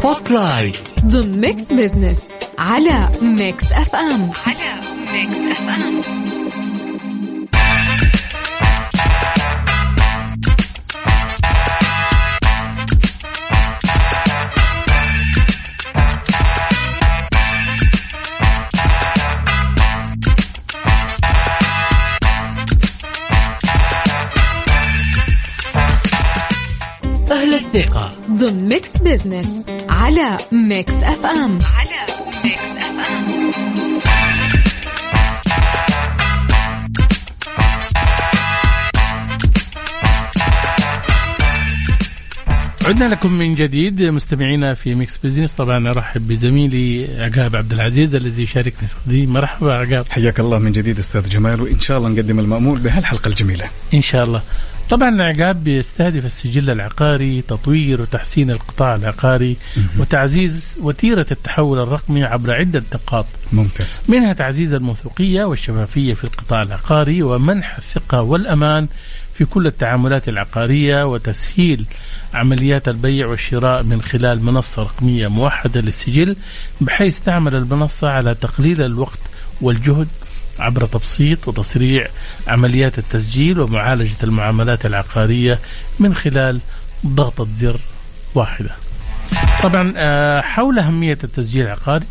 spotlight The Mix Business على ميكس اف ام على ميكس اف ام أهل الثقة. The Mix Business على Mix FM على Mix FM عدنا لكم من جديد مستمعينا في Mix Business طبعا ارحب بزميلي عقاب عبد العزيز الذي يشاركني في مرحبا عقاب. حياك الله من جديد أستاذ جمال وإن شاء الله نقدم المأمول بهالحلقة الجميلة. إن شاء الله. طبعا عقاب بيستهدف السجل العقاري تطوير وتحسين القطاع العقاري وتعزيز وتيرة التحول الرقمي عبر عدة نقاط. ممتاز. منها تعزيز الموثوقية والشفافية في القطاع العقاري ومنح الثقة والأمان في كل التعاملات العقارية وتسهيل عمليات البيع والشراء من خلال منصة رقمية موحدة للسجل بحيث تعمل المنصة على تقليل الوقت والجهد عبر تبسيط وتسريع عمليات التسجيل ومعالجة المعاملات العقارية من خلال ضغطة زر واحدة. طبعا آه، حول أهمية التسجيل العقاري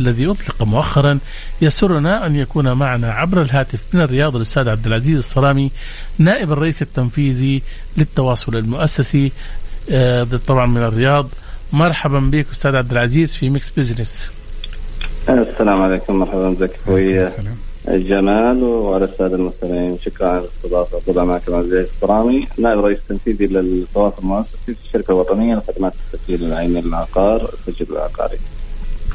الذي أطلق مؤخرا يسرنا أن يكون معنا عبر الهاتف من الرياض الأستاذ عبد العزيز الصرامي نائب الرئيس التنفيذي للتواصل المؤسسي آه، طبعا من الرياض. مرحبا بك أستاذ عبد العزيز في Mix Business السلام عليكم مرحبا بك أخوي. السلام. جمال وعلى السادة المستمعين. شكرا على الاستضافة. طبعا معكم عبد العزيز الصرامي نائب رئيس تنفيذي للتواصل المؤسسي في الشركة الوطنية لخدمات التسجيل العيني للعقار التسجيل العقاري.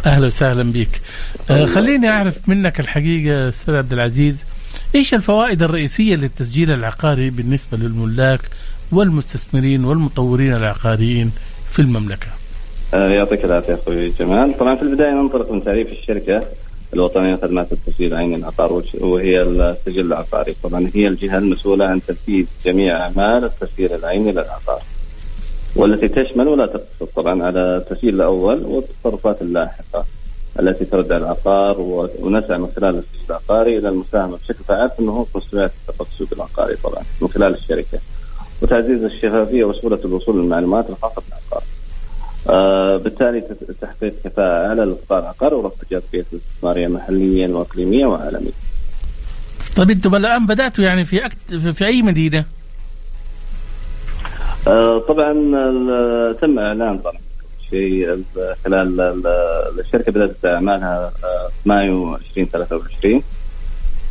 أهلا وسهلا بك. آه، خليني أعرف منك الحقيقة أستاذ عبد العزيز إيش الفوائد الرئيسية للتسجيل العقاري بالنسبة للملاك والمستثمرين والمطورين العقاريين في المملكة؟ آه، يعطيك العافية أخوي جمال، طبعا في البداية ننطلق من تعريف الشركة. الوطنية لخدمات التسجيل العيني العقار وهي السجل العقاري، طبعا هي الجهة المسؤولة عن تنفيذ جميع أعمال التسجيل العيني للعقار. والتي تشمل ولا تقتصر طبعا على التسجيل الأول والتصرفات اللاحقة التي ترد على العقار ونسعى من خلال التسجيل العقاري إلى المساهمة بشكل فعال في النهوض التفق السوق العقاري طبعا من خلال الشركة. وتعزيز الشفافية وسهولة الوصول للمعلومات الخاصه بالعقار. آه بالتالي تحقيق كفاءة أعلى للقطاع العقاري ورفع جاذبية الاستثمارية محليا وإقليميا وعالميا. طيب أنتم الآن بدأتوا يعني في أكت... في- أي مدينة؟ آه طبعا تم إعلان طبعا شيء ال- خلال ال- الشركة بدأت أعمالها آه، في مايو 2023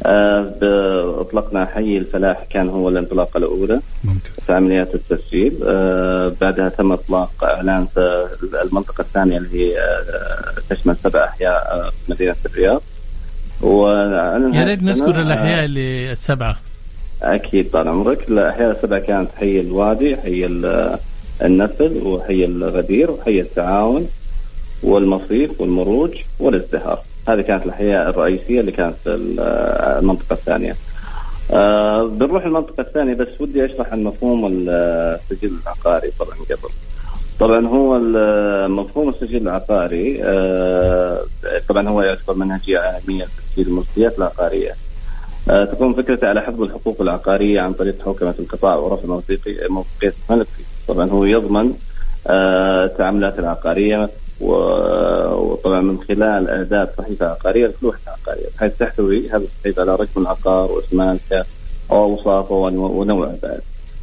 آه أطلقنا حي الفلاح كان هو الانطلاقة الأولى. ممتاز. في عمليات التسجيل. آه بعدها تم اطلاق إعلان في المنطقة الثانية اللي هي آه تشمل سبع أحياء في مدينة الرياض. وأعلنها يا ريت نذكر السنة، الأحياء اللي السبعة أكيد طال عمرك. الأحياء السبعة كانت حي الوادي حي ال- النفل وحي الغدير وحي التعاون والمصيف والمروج والازدهار. هذه كانت الأحياء الرئيسية اللي كانت في ال- المنطقة الثانية. آه بنروح المنطقة الثانية بس ودي أشرح عن مفهوم السجل العقاري طبعا قبل. طبعا هو مفهوم السجل العقاري آه طبعا هو يعتبر منهجية عالمية لتسجيل الملكيات العقارية. آه، تقوم فكرته على حفظ الحقوق العقارية عن طريق حوكمة القطاع ورفع موثيقي- موثوقية الملك طبعا هو يضمن آه، التعاملات العقارية و- وطبعا من خلال إعداد صحيفة عقارية لكل وحدة عقارية بحيث تحتوي هذه الصحيفة على رقم العقار واسم مالكه أو أوصافه ونوع- ونوعه بعد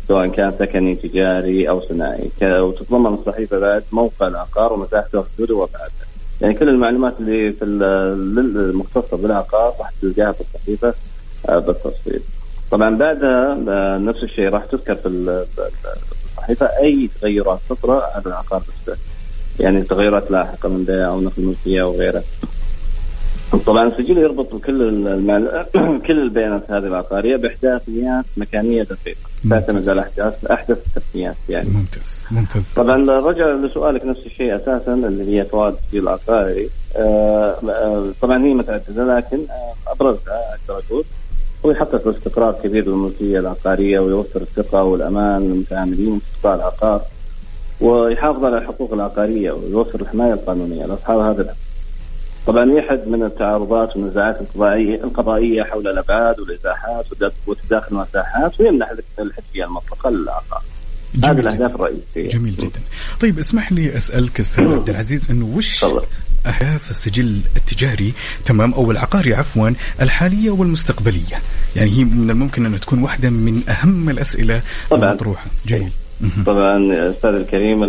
سواء كان سكني تجاري أو صناعي وتتضمن الصحيفة بعد موقع العقار ومساحته وحدوده وأبعاده يعني كل المعلومات اللي في ال- المختصة بالعقار راح تلقاها في الصحيفة آه، بالتفصيل. طبعا بعدها آه، نفس الشيء راح تذكر في ال- الصحيفة أي تغيرات تطرأ على العقار نفسه. يعني تغيرات لاحقة من بيع أو نقل ملكية أو غيره. طبعا السجل يربط كل المعل... كل البيانات هذه العقارية باحداثيات مكانية دقيقة. تعتمد على احداث احدث التقنيات يعني. ممتاز. ممتاز. طبعا رجع لسؤالك نفس الشيء أساسا اللي هي فوائد التسجيل العقاري. آه، آه، طبعا هي متعددة لكن آه، أبرزها أقدر أقول. هو يحقق استقرار كبير للملكية العقارية ويوفر الثقة والأمان للمتعاملين في قطاع العقار. ويحافظ على الحقوق العقارية ويوفر الحماية القانونية لاصحاب هذا الحق. طبعا يحد من التعارضات والنزاعات القضائيه القضائية حول الأبعاد والإزاحات وتداخل المساحات ويمنح الحجيه المطلقة للعقار. هذه الأهداف الرئيسية. جميل جدا. طيب اسمح لي أسألك أستاذ عبد العزيز إنه وش أهداف السجل التجاري تمام أو العقاري عفوا الحالية والمستقبلية يعني هي من الممكن أن تكون واحدة من أهم الأسئلة طبعا المطروحة جميل طبعا أستاذ الكريم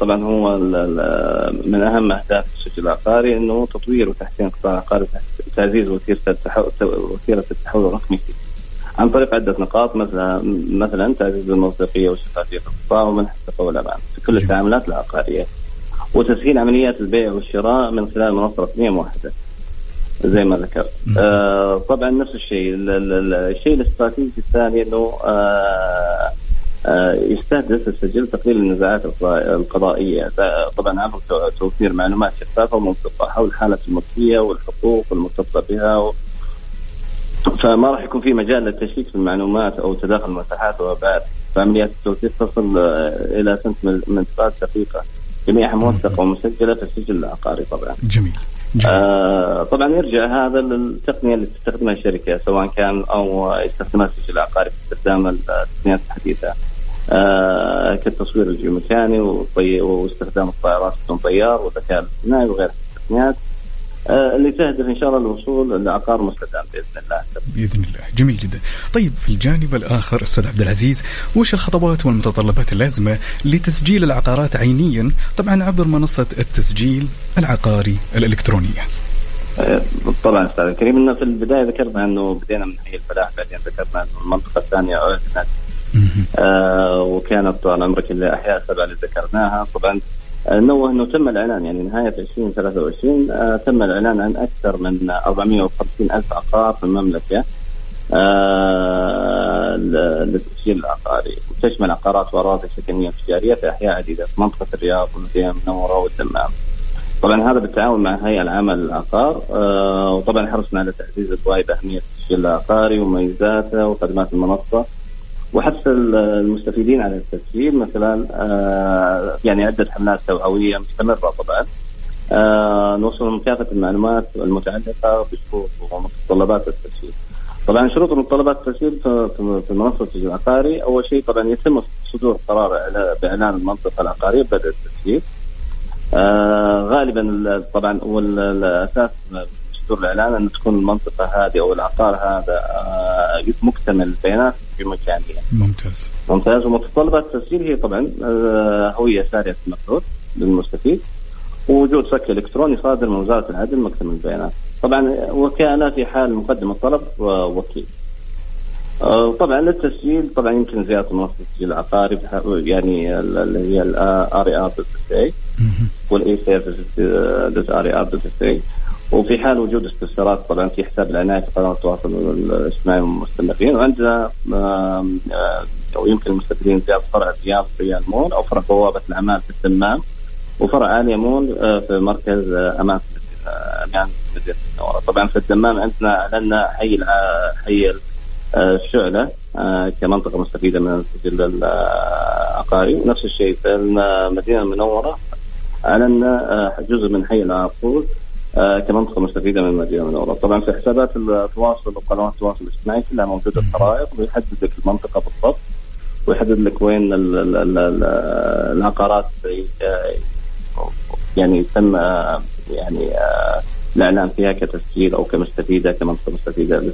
طبعا هو من أهم أهداف السجل العقاري إنه تطوير وتحسين القطاع العقاري وتعزيز وتيرة التحول وتيرة التحول الرقمي فيه. عن طريق عدة نقاط مثل مثلا تعزيز الموثوقية والشفافية في القطاع ومنح الثقه والامان في كل التعاملات العقارية. وتسهيل عمليات البيع والشراء من خلال منصة رقمية موحدة. زي ما ذكرت. آه طبعا نفس الشيء الشيء الاستراتيجي الثاني إنه آه يستهدف السجل تقليل النزاعات القضائية طبعا عبر توفير معلومات شفافة ومنطقه حول حالة الملكيه والحقوق المرتبطه بها و... فما راح يكون في مجال للتشكيك في المعلومات أو تداخل المساحات وابعاد فعمليات التوثيق تصل آه، إلى سنة منطقات دقيقة جميعها موثقة ومسجلة في السجل العقاري طبعا. جميل. آه طبعا يرجع هذا للتقنية اللي تستخدمها الشركة سواء كان أو يستخدمها السجل العقاري في استخدام التقنيات الحديثة. آه كالتصوير الجيوميكاني واستخدام الطائرات بدون طيار والذكاء الاصطناعي وغيرها من التقنيات آه، اللي تهدف إن شاء الله الوصول لعقار مستدام بإذن الله. بإذن الله، جميل جدا. طيب في الجانب الآخر أستاذ عبد العزيز، وش الخطوات والمتطلبات اللازمة لتسجيل العقارات عينيا طبعا عبر منصة التسجيل العقاري الإلكترونية؟ آه، طبعا أستاذ الكريم إنه في البداية ذكرنا إنه بدينا من حي الفلاح بعدين ذكرنا إنه المنطقة الثانية أعلنت آه وكانت طال عمرك الاحياء السبعه اللي ذكرناها. طبعا نوه إنه تم الإعلان يعني نهاية 2023 آه تم الإعلان عن أكثر من 450 ألف عقار في المملكة آه للتسجيل العقاري وتشمل عقارات وأراضي سكنية وتجارية في أحياء عديدة في منطقة الرياض والمدينه المنوره والدمام. طبعا هذا بالتعاون مع هيئة العامه للعقار آه وطبعا حرصنا على تعزيز الوعي بأهمية التسجيل العقاري ومميزاته وخدمات المنصة. وحث المستفيدين على التسجيل من خلال آه، يعني عدة حملات توعوية مستمرة طبعا آه، نوصل كافه المعلومات المتعلقة بشروط ومتطلبات التسجيل. طبعا شروط ومتطلبات التسجيل في منصة التسجيل العقاري أول شيء طبعا يتم صدور قرار بإعلان المنطقة العقارية بدء التسجيل. آه غالبا طبعا هو الأساس صدور الإعلان أن تكون المنطقة هذه أو العقار هذا آه مكتمل البيانات بمكانها. ممتاز. ممتاز ومتطلبات التسجيل هي طبعا آه هوية سارية المفروض للمستفيد ووجود صك إلكتروني صادر من وزارة العدل مكتمل البيانات. طبعا وكاله في حال مقدم الطلب ووكيل. آه، طبعا للتسجيل طبعا يمكن زيارة منصه التسجيل العقاري يعني اللي هي ال RER وال e-service RER وفي حال وجود استفسارات طبعا في حساب العناية في قنوات التواصل الاجتماعي مستمرين وعندنا ويمكن المستفيدين زياره فرع الرياض في المول أو فرع بوابة الاعمال في الدمام وفرع آليا مول آه، في مركز آه، أمان أمان مدينة المنوره طبعا في الدمام عندنا أعلنا حي حي الشعلة آه، كمنطقة مستفيدة من السجل العقاري نفس الشيء في المدينة المنورة أعلنا جزء من حي العقول آه، كمنطقه مستفيدة من المدينة المنوره، طبعا في حسابات التواصل وقنوات التواصل الاجتماعي كلها موجودة الخرائط ويحدد لك المنطقة بالضبط ويحدد لك وين العقارات يعني تم يعني آه، الإعلان فيها كتسجيل أو كمستفيدة كمنطقه مستفيدة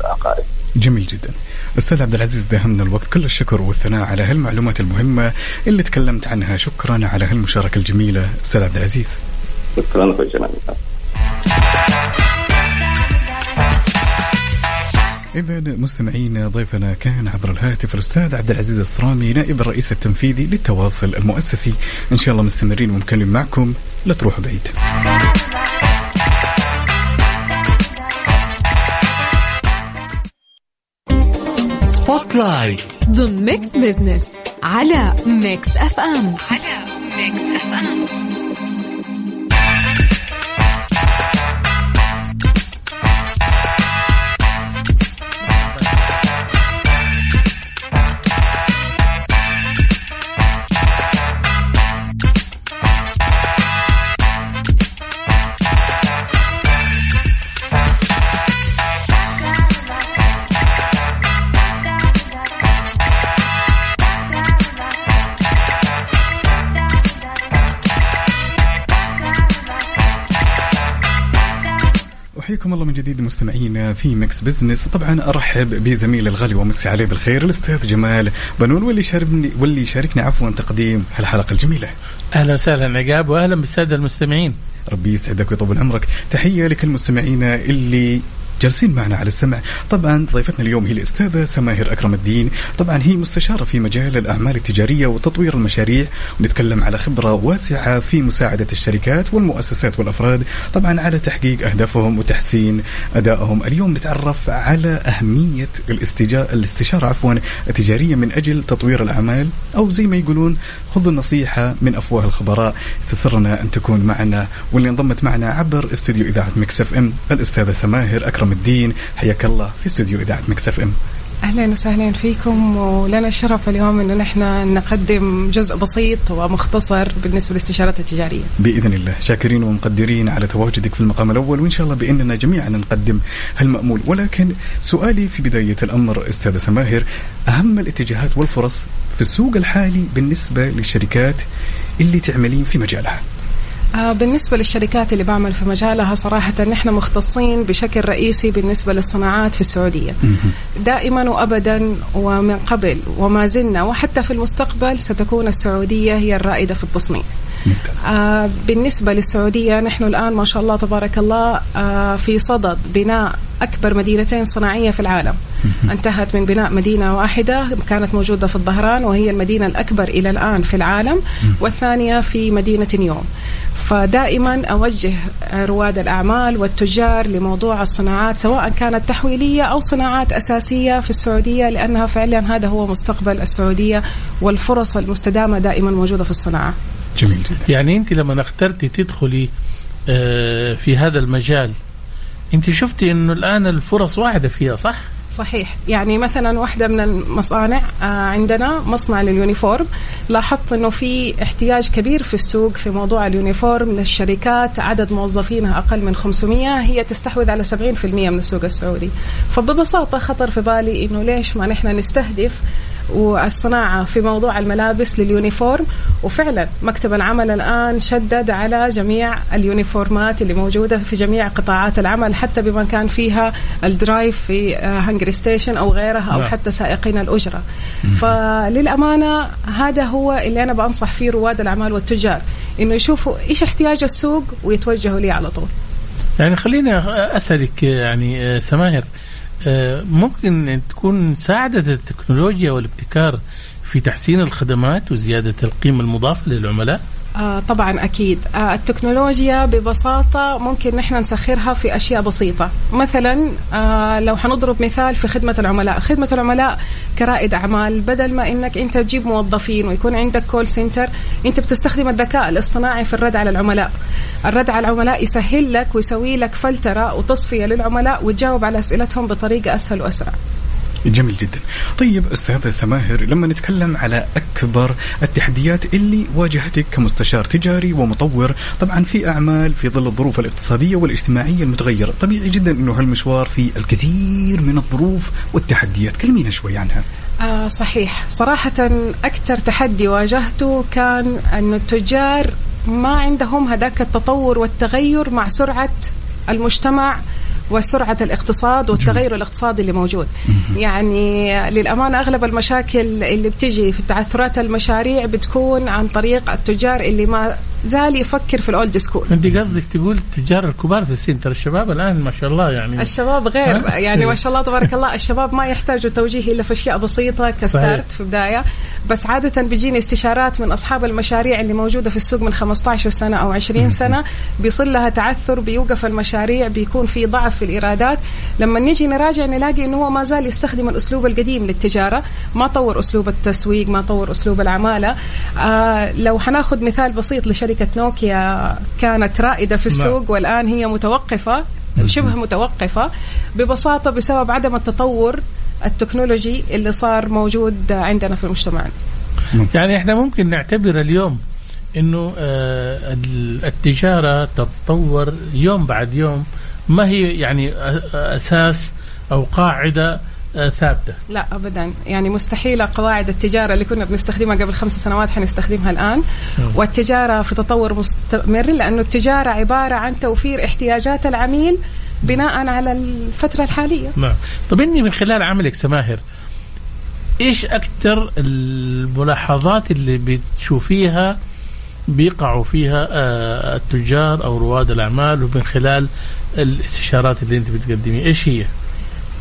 للعقارب. جميل جدا. أستاذ عبد العزيز داهمنا الوقت كل الشكر والثناء على هالمعلومات المهمة اللي تكلمت عنها شكرا على هالمشاركة الجميلة أستاذ عبد العزيز. شكرا جمال إذا مستمعينا ضيفنا كان عبر الهاتف الأستاذ عبد العزيز الصرامي نائب الرئيس التنفيذي للتواصل المؤسسي. إن شاء الله مستمرين ومكملين معكم. لا تروحوا بعيد. Spotlight ضمن Mix Business على Mix FM على ميكس اف ام حياكم الله من جديد مستمعينا في Mix Business. طبعا أرحب بزميلي الغالي ومسي عليه بالخير الأستاذ جمال بنون واللي شاركني واللي شاركني عفوا تقديم هالحلقه الجميلة. أهلا وسهلا عقاب واهلا بالسادة المستمعين. ربي يسعدك ويطول عمرك. تحية لكل مستمعينا اللي جالسين معنا على السمع. طبعا ضيفتنا اليوم هي الأستاذة سماهر أكرم الدين. طبعا هي مستشارة في مجال الأعمال التجارية وتطوير المشاريع. ونتكلم على خبرة واسعة في مساعدة الشركات والمؤسسات والأفراد. طبعا على تحقيق أهدافهم وتحسين أدائهم. اليوم نتعرف على أهمية الاستشارة عفوا التجارية من أجل تطوير الأعمال. أو زي ما يقولون خذوا النصيحة من أفواه الخبراء. تسرنا أن تكون معنا واللي انضمت معنا عبر استوديو إذاعة Mix FM الأستاذة سماهر أكرم الدين. حياك الله. في استوديو إذاعة Mix FM. أهلا وسهلا فيكم. ولنا الشرف اليوم انه نحن نقدم جزء بسيط ومختصر بالنسبة للاستشارات التجارية. بإذن الله. شاكرين ومقدرين على تواجدك في المقام الأول وإن شاء الله باننا جميعا نقدم هالمامول ولكن سؤالي في بداية الأمر أستاذة سماهر أهم الاتجاهات والفرص في السوق الحالي بالنسبة للشركات اللي تعملين في مجالها. آه، بالنسبة للشركات اللي بعمل في مجالها صراحة نحن مختصين بشكل رئيسي بالنسبة للصناعات في السعودية. دائما وأبدا ومن قبل وما زلنا وحتى في المستقبل ستكون السعودية هي الرائدة في التصنيع آه بالنسبة للسعودية نحن الآن ما شاء الله تبارك الله آه في صدد بناء أكبر مدينتين صناعية في العالم. انتهت من بناء مدينة واحدة كانت موجودة في الظهران وهي المدينة الأكبر إلى الآن في العالم والثانية في مدينة نيوم. فدائما أوجه رواد الأعمال والتجار لموضوع الصناعات سواء كانت تحويلية أو صناعات أساسية في السعودية لأنها فعلا هذا هو مستقبل السعودية والفرص المستدامة دائما موجودة في الصناعة. جميل جدا. يعني أنت لما اخترتي تدخلي آه، في هذا المجال أنت شفتي إنه الآن الفرص واعدة فيها صح؟ صحيح. يعني مثلا واحدة من المصانع آه، عندنا مصنع لل uniform. لاحظت أنه في احتياج كبير في السوق في موضوع ال uniform للشركات. عدد موظفينها أقل من 500 هي تستحوذ على 70% من السوق السعودي. فببساطة خطر في بالي أنه ليش ما نحن نستهدف والصناعة في موضوع الملابس لل uniform. وفعلا مكتب العمل الآن شدد على جميع اليونيفورمات اللي موجودة في جميع قطاعات العمل حتى بما كان فيها ال driver في HungerStation أو غيرها أو نعم. حتى سائقين الأجرة. فللأمانة هذا هو اللي أنا بنصح فيه رواد الأعمال والتجار إنه يشوفوا إيش احتياج السوق ويتوجهوا ليه على طول. يعني خليني أسألك يعني آه، سماهر آه، ممكن تكون ساعدت التكنولوجيا والابتكار في تحسين الخدمات وزيادة القيمة المضافة للعملاء؟ آه طبعا أكيد. آه التكنولوجيا ببساطة ممكن نحن نسخرها في أشياء بسيطة. مثلا آه لو حنضرب مثال في خدمة العملاء. خدمة العملاء كرائد أعمال. بدل ما إنك أنت تجيب موظفين ويكون عندك كول سنتر أنت بتستخدم الذكاء الاصطناعي في الرد على العملاء. الرد على العملاء يسهل لك ويسوي لك فلترة وتصفية للعملاء وتجاوب على أسئلتهم بطريقة أسهل وأسرع. جميل جدا. طيب أستاذ سماهر لما نتكلم على أكبر التحديات اللي واجهتك كمستشار تجاري ومطور طبعا في أعمال في ظل الظروف الاقتصادية والاجتماعية المتغيرة طبيعي جدا إنه هالمشوار في الكثير من الظروف والتحديات. كلمينا شوي عنها. آه صحيح. صراحة أكثر تحدي واجهته كان أن التجار ما عندهم هذاك التطور والتغير مع سرعة المجتمع وسرعة الاقتصاد والتغير الاقتصادي اللي موجود. يعني للأمانة أغلب المشاكل اللي بتجي في تعثرات المشاريع بتكون عن طريق التجار اللي ما زال يفكر في الأولد سكول. انت قصدك تقول التجار الكبار في السن ترى الشباب الآن ما شاء الله يعني. الشباب غير يعني ما شاء الله تبارك الله الشباب ما يحتاجوا توجيه إلا في أشياء بسيطة كستارت في بدايه بس عادة بيجيني استشارات من أصحاب المشاريع اللي موجودة في السوق من 15 سنة أو 20 سنة. بيصل لها تعثر بيوقف المشاريع بيكون في ضعف في الإيرادات. لما نيجي نراجع نلاقي إنه هو ما زال يستخدم الأسلوب القديم للتجارة. ما طور أسلوب التسويق ما طور أسلوب العمالة. آه لو حناخذ مثال بسيط لشركة شركة نوكيا كانت رائدة في نعم. السوق والآن هي متوقفة شبه متوقفة ببساطة بسبب عدم التطور التكنولوجي اللي صار موجود عندنا في المجتمع. يعني إحنا ممكن نعتبر اليوم إنه آه، التجارة تتطور يوم بعد يوم. ما هي يعني أساس أو قاعدة ثابتة. لا ابدا. يعني مستحيل قواعد التجارة اللي كنا بنستخدمها قبل خمس سنوات حنستخدمها الآن. نعم. والتجارة في تطور مستمر لأنه التجارة عبارة عن توفير احتياجات العميل بناء على الفترة الحالية. نعم. طب إني من خلال عملك سماهر إيش أكثر الملاحظات اللي بتشوفيها بيقعوا فيها آه، التجار أو رواد الأعمال ومن خلال الاستشارات اللي أنت بتقدميها؟ إيش هي؟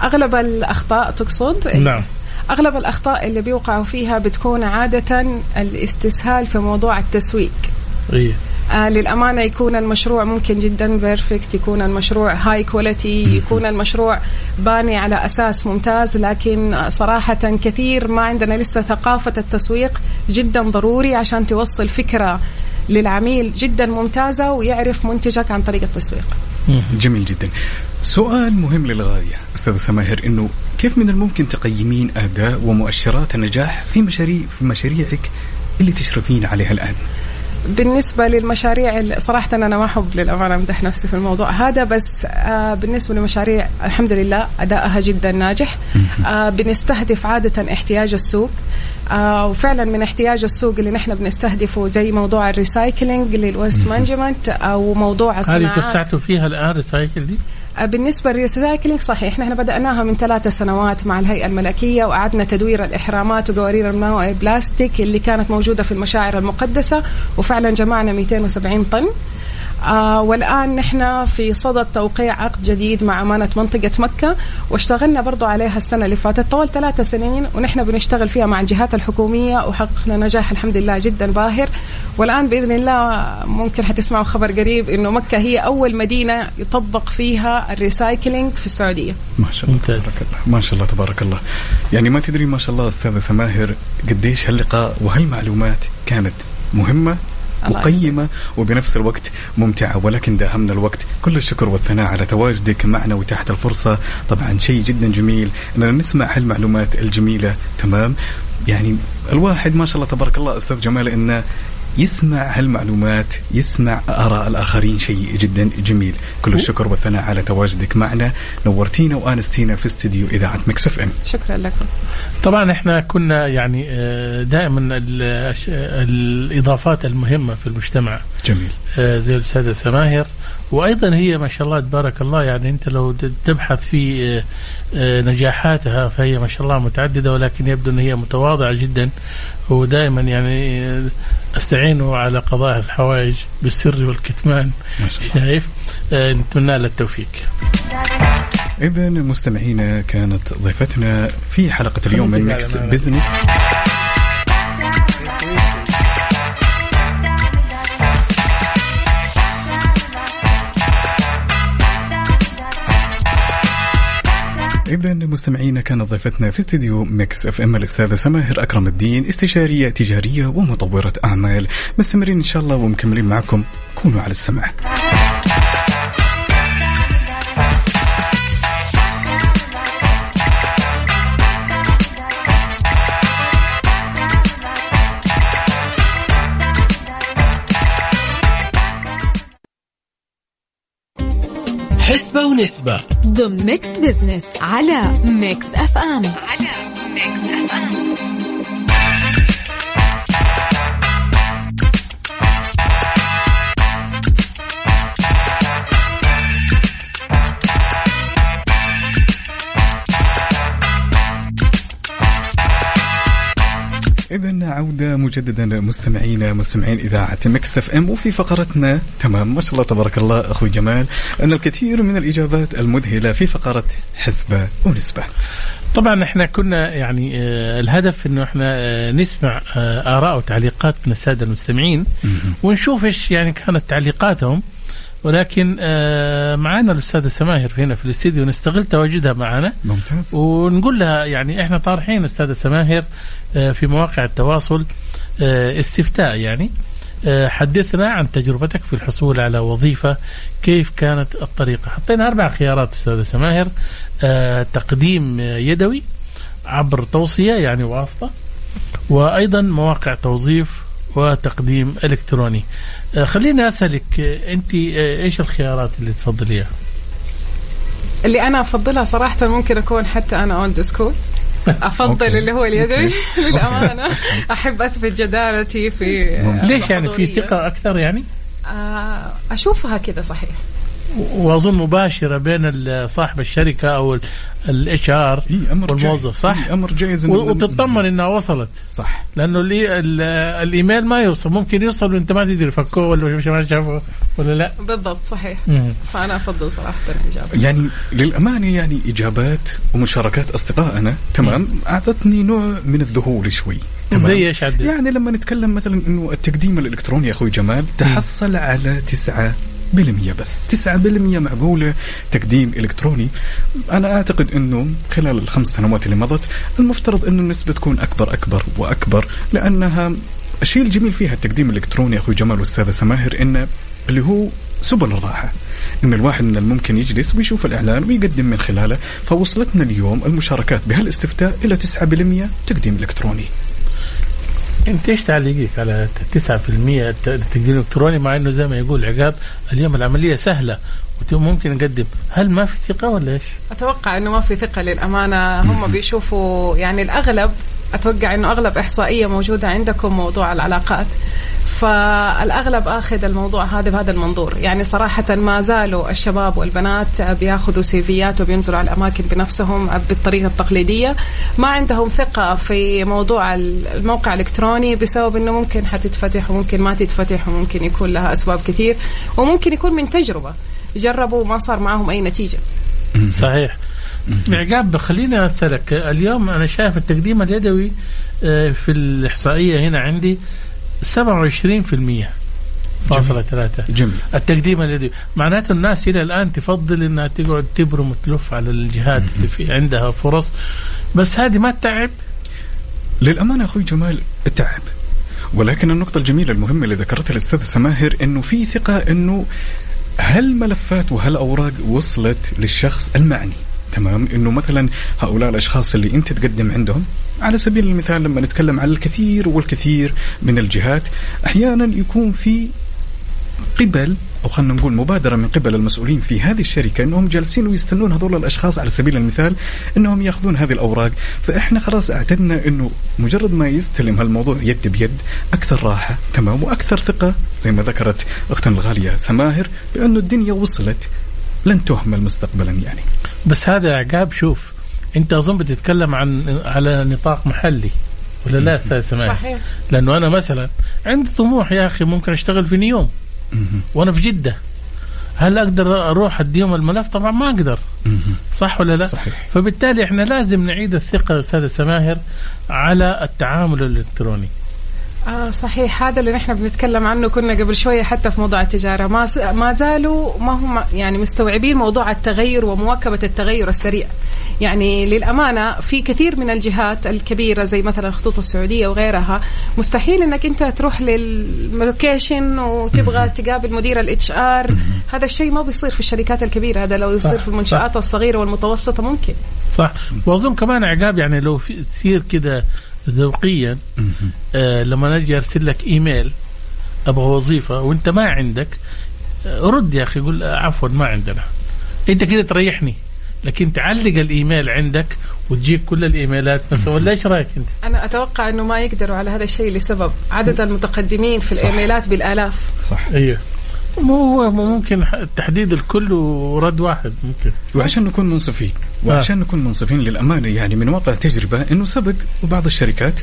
أغلب الأخطاء تقصد؟ نعم. أغلب الأخطاء اللي بيوقعوا فيها بتكون عادة الاستسهال في موضوع التسويق. إيه. آه للأمانة يكون المشروع ممكن جدا perfect يكون المشروع high quality يكون المشروع باني على أساس ممتاز لكن صراحة كثير ما عندنا لسه ثقافة التسويق جدا ضروري عشان توصل فكرة للعميل جدا ممتازة ويعرف منتجك عن طريق التسويق. جميل جدا. سؤال مهم للغاية. أستاذ سماهر أنه كيف من الممكن تقيمين أداء ومؤشرات النجاح في مشاريع في مشاريعك اللي تشرفين عليها الآن؟ بالنسبة للمشاريع صراحة أنا ما أحب للأمانة أمدح نفسي في الموضوع هذا بس آه بالنسبة للمشاريع الحمد لله أدائها جدا ناجح. آه بنستهدف عادة احتياج السوق. آه وفعلا من احتياج السوق اللي نحن بنستهدفه زي موضوع ال recycling لل waste management أو موضوع الصناعات. هذه توسعتوا فيها الآن recycle دي؟ بالنسبة لل recycling صحيح نحن بدأناها من ثلاثة سنوات مع الهيئة الملكية وأعدنا تدوير الإحرامات وقوارير الماء البلاستيك اللي كانت موجودة في المشاعر المقدسة وفعلا جمعنا 270 طن. آه والآن نحن في صدد توقيع عقد جديد مع أمانة منطقة مكة واشتغلنا برضو عليها السنة اللي فاتت. طول ثلاثة سنين ونحن بنشتغل فيها مع الجهات الحكومية وحققنا نجاح الحمد لله جدا باهر. والآن بإذن الله ممكن حتسمعوا خبر قريب إنه مكة هي أول مدينة يطبق فيها الريسايكلينج في السعودية. ما شاء الله. تبارك الله. ما شاء الله تبارك الله. يعني ما تدري ما شاء الله أستاذة سماهر قديش هاللقاء وهالمعلومات كانت مهمة مقيمة وبنفس الوقت ممتعة ولكن داهمنا الوقت. كل الشكر والثناء على تواجدك معنا وتحت الفرصة. طبعا شيء جدا جميل أننا نسمع هالمعلومات الجميلة. تمام؟ يعني الواحد ما شاء الله تبارك الله أستاذ جمال أنه يسمع هالمعلومات يسمع آراء الآخرين. شيء جدا جميل. كل الشكر والثناء على تواجدك معنا. نورتينا وآنستينا في استديو إذاعة مكسف أم. شكرا لكم. طبعا إحنا كنا يعني آه، دائما الإضافات المهمة في المجتمع. جميل. آه، زي الأستاذة سماهر. وأيضا هي ما شاء الله تبارك الله يعني أنت لو تبحث في آه، نجاحاتها فهي ما شاء الله متعددة ولكن يبدو إن هي متواضعة جدا. ودائما يعني أستعينه على قضاء الحوائج بالسر والكتمان. شايف؟ آه، نتمنى لها التوفيق. إذا مستمعينا كانت ضيفتنا في حلقة اليوم من Mix Business إذا مستمعينا كانت ضيفتنا في استديو Mix FM الأستاذة سماهر أكرم الدين استشارية تجارية ومطورة أعمال. مستمرين إن شاء الله ومكملين معكم. كونوا على السمع. ونسبة ضمن Mix Business على Mix FM على Mix FM إذا عودة مجددا مستمعينا مستمعين إذاعة Mix FM وفي فقرتنا تمام ما شاء الله تبارك الله أخوي جمال أن الكثير من الإجابات المذهلة في فقرة حسبة ونسبة. طبعا إحنا كنا يعني آه الهدف إنه إحنا آه نسمع آه آراء وتعليقات من السادة المستمعين ونشوف إيش يعني كانت تعليقاتهم. ولكن آه معنا الأستاذة سماهر هنا في الاستديو نستغل تواجدها معنا ممتاز. ونقول لها يعني إحنا طارحين أستاذة سماهر آه في مواقع التواصل آه استفتاء يعني. حدثنا عن تجربتك في الحصول على وظيفة كيف كانت الطريقة؟ حطينا أربع خيارات أستاذة سماهر تقديم يدوي عبر توصية يعني واسطة وأيضا مواقع توظيف وتقديم إلكتروني. آه خليني أسألك آه أنت آه إيش الخيارات اللي تفضليها؟ اللي أنا أفضلها صراحة ممكن أكون حتى أنا أولد سكول أفضل اللي هو اليدوي. للأمانة. أحب أثبت جدارتي في ليش يعني؟ في ثقة أكثر يعني؟ أشوفها كذا صحيح. واظن مباشرة بين صاحب الشركة أو ال HR والموظف جايز. صح؟ إيه أمر جايز وتطمن إنها وصلت صح لأنه اللي ال- الإيميل ما يوصل ممكن يوصل وأنت ما تدري فكوه ولا مش ما شافه ولا لا بالضبط صحيح مم. فأنا أفضل صراحة الإجابة يعني للأمانة يعني إجابات ومشاركات أصدقائنا تمام أعطتني نوع من الذهول شوي تمام زي إيش؟ يعني لما نتكلم مثلا إنه التقديم الإلكتروني يا أخوي جمال تحصل على تسعة بالمية بس. تسعة بالمية معقولة تقديم إلكتروني. أنا أعتقد أنه خلال الخمس سنوات اللي مضت المفترض أنه النسبة تكون أكبر أكبر وأكبر لأنها الشيء الجميل فيها التقديم الإلكتروني أخوي جمال والأستاذة سماهر إنه اللي هو سبل الراحة. إن الواحد من الممكن يجلس ويشوف الإعلان ويقدم من خلاله. فوصلتنا اليوم المشاركات بهالاستفتاء إلى 9% تقديم إلكتروني. انت إيش تعليقك على 9% التقديم الالكتروني مع إنه زي ما يقول عقاب اليوم العملية سهلة وممكن نقدم. هل ما في ثقة ولا إيش؟ أتوقع إنه ما في ثقة للأمانة. هم بيشوفوا يعني الأغلب أتوقع إنه أغلب إحصائية موجودة عندكم موضوع العلاقات. فالأغلب آخذ الموضوع هذا بهذا المنظور. يعني صراحة ما زالوا الشباب والبنات بياخذوا سيفيات وبينزلوا على الأماكن بنفسهم بالطريقة التقليدية. ما عندهم ثقة في موضوع الموقع الإلكتروني بسبب إنه ممكن حتتفتح وممكن ما تتفتح وممكن يكون لها أسباب كثير وممكن يكون من تجربة. جربوا وما صار معهم أي نتيجة. صحيح. عقاب خليني أسألك. اليوم أنا شايف التقديم اليدوي آه، في الإحصائية هنا عندي 27% فاصلة ثلاثة. جميل. التقديم اليدوي معناته الناس إلى الآن تفضل أنها تقعد تبرم وتلف على الجهات اللي في عندها فرص. بس هذه ما تتعب؟ للأمانة أخوي جمال تعب ولكن النقطة الجميلة المهمة اللي ذكرتها الأستاذ سماهر أنه في ثقة أنه هالملفات وهالأوراق وصلت للشخص المعني. تمام؟ إنه مثلا هؤلاء الأشخاص اللي أنت تقدم عندهم على سبيل المثال لما نتكلم عن الكثير والكثير من الجهات أحيانا يكون في قبل أو خلينا نقول مبادرة من قبل المسؤولين في هذه الشركة إنهم جالسين ويستنون هذول الأشخاص على سبيل المثال إنهم يأخذون هذه الأوراق. فإحنا خلاص أعتدنا إنه مجرد ما يستلم هالموضوع يد بيد أكثر راحة تمام؟ وأكثر ثقة زي ما ذكرت أختنا الغالية سماهر بانه الدنيا وصلت لن تهمل مستقبلا يعني. بس هذا عقاب شوف أنت أظن بتتكلم عن على نطاق محلي ولا لا أستاذ سماح؟ صحيح. لأنه أنا مثلا عندي طموح يا أخي ممكن أشتغل في نيوم وأنا في جدة. هل أقدر أروح اديهم الملف؟ طبعا ما أقدر. صح ولا لا؟ صحيح. فبالتالي إحنا لازم نعيد الثقة يا أستاذ سماهر على التعامل الإلكتروني. آه صحيح. هذا اللي نحن بنتكلم عنه كنا قبل شوية حتى في موضوع التجارة. ما س... ما زالوا ما هم يعني مستوعبين موضوع التغير ومواكبة التغير السريع. يعني للأمانة في كثير من الجهات الكبيرة زي مثلا خطوط السعودية وغيرها مستحيل إنك أنت تروح لل location وتبغى تقابل مدير ال HR هذا الشيء ما بيصير في الشركات الكبيرة. هذا لو يصير في المنشآت. الصغيرة والمتوسطة ممكن. صح. وأظن كمان عقاب يعني لو في تصير كده ذوقيا آه لما نجي أرسل لك إيميل أبغى وظيفة وأنت ما عندك آه رد يا أخي قول آه، عفوا ما عندنا. أنت كده تريحني لكن تعلق الإيميل عندك وتجيك كل الإيميلات مثلا ولا إيش رأيك أنت؟ أنا أتوقع إنه ما يقدروا على هذا الشيء لسبب عدد المتقدمين في صح. الإيميلات بالآلاف. صح. أيوه. مو هو ممكن تحديد الكل ورد واحد ممكن. وعشان نكون منصفين. وعشان نكون منصفين للأمانة يعني من واقع تجربة إنه سبق وبعض الشركات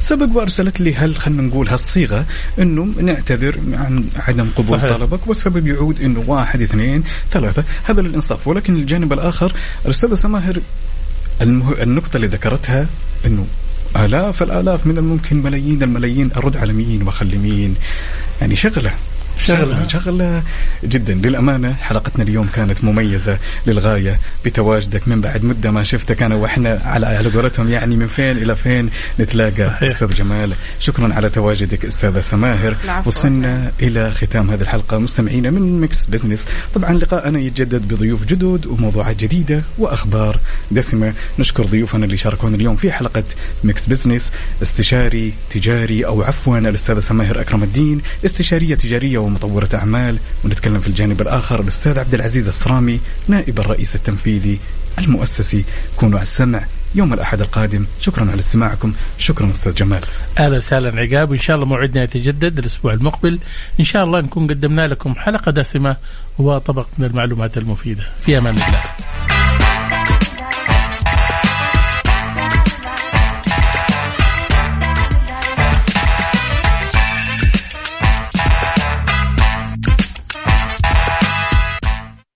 سبق وأرسلت لي هل خلينا نقول هالصيغة إنه نعتذر عن عدم قبول صحيح. طلبك والسبب يعود إنه واحد اثنين ثلاثة. هذا للإنصاف. ولكن الجانب الآخر الأستاذة سماهر المه... النقطة اللي ذكرتها إنه آلاف الآلاف من الممكن ملايين الملايين أرد على مين وأخلي مين يعني شغلة. شغلة. شغلة جدا. للأمانة حلقتنا اليوم كانت مميزة للغاية بتواجدك من بعد مدة ما شفتك أنا وإحنا على على قولتهم يعني من فين إلى فين نتلاقى. صحيح. أستاذ جمال شكرا على تواجدك أستاذة سماهر. وصلنا إلى ختام هذه الحلقة. مستمعينا من Mix Business. طبعا لقاءنا يتجدد بضيوف جدد وموضوعات جديدة وأخبار دسمة. نشكر ضيوفنا اللي شاركونا اليوم في حلقة Mix Business. استشاري تجاري أو عفوا الأستاذة سماهر أكرم الدين. استشارية تجارية ومطورة أعمال ونتكلم في الجانب الآخر. الأستاذ عبد العزيز الصرامي نائب الرئيس التنفيذي المؤسسي. كونوا على السمع يوم الأحد القادم. شكرا على استماعكم. شكرا أستاذ جمال. أهلا وسهلا عقاب. وان شاء الله موعدنا يتجدد الأسبوع المقبل. إن شاء الله نكون قدمنا لكم حلقة دسمة وطبق من المعلومات المفيدة. في أمان الله.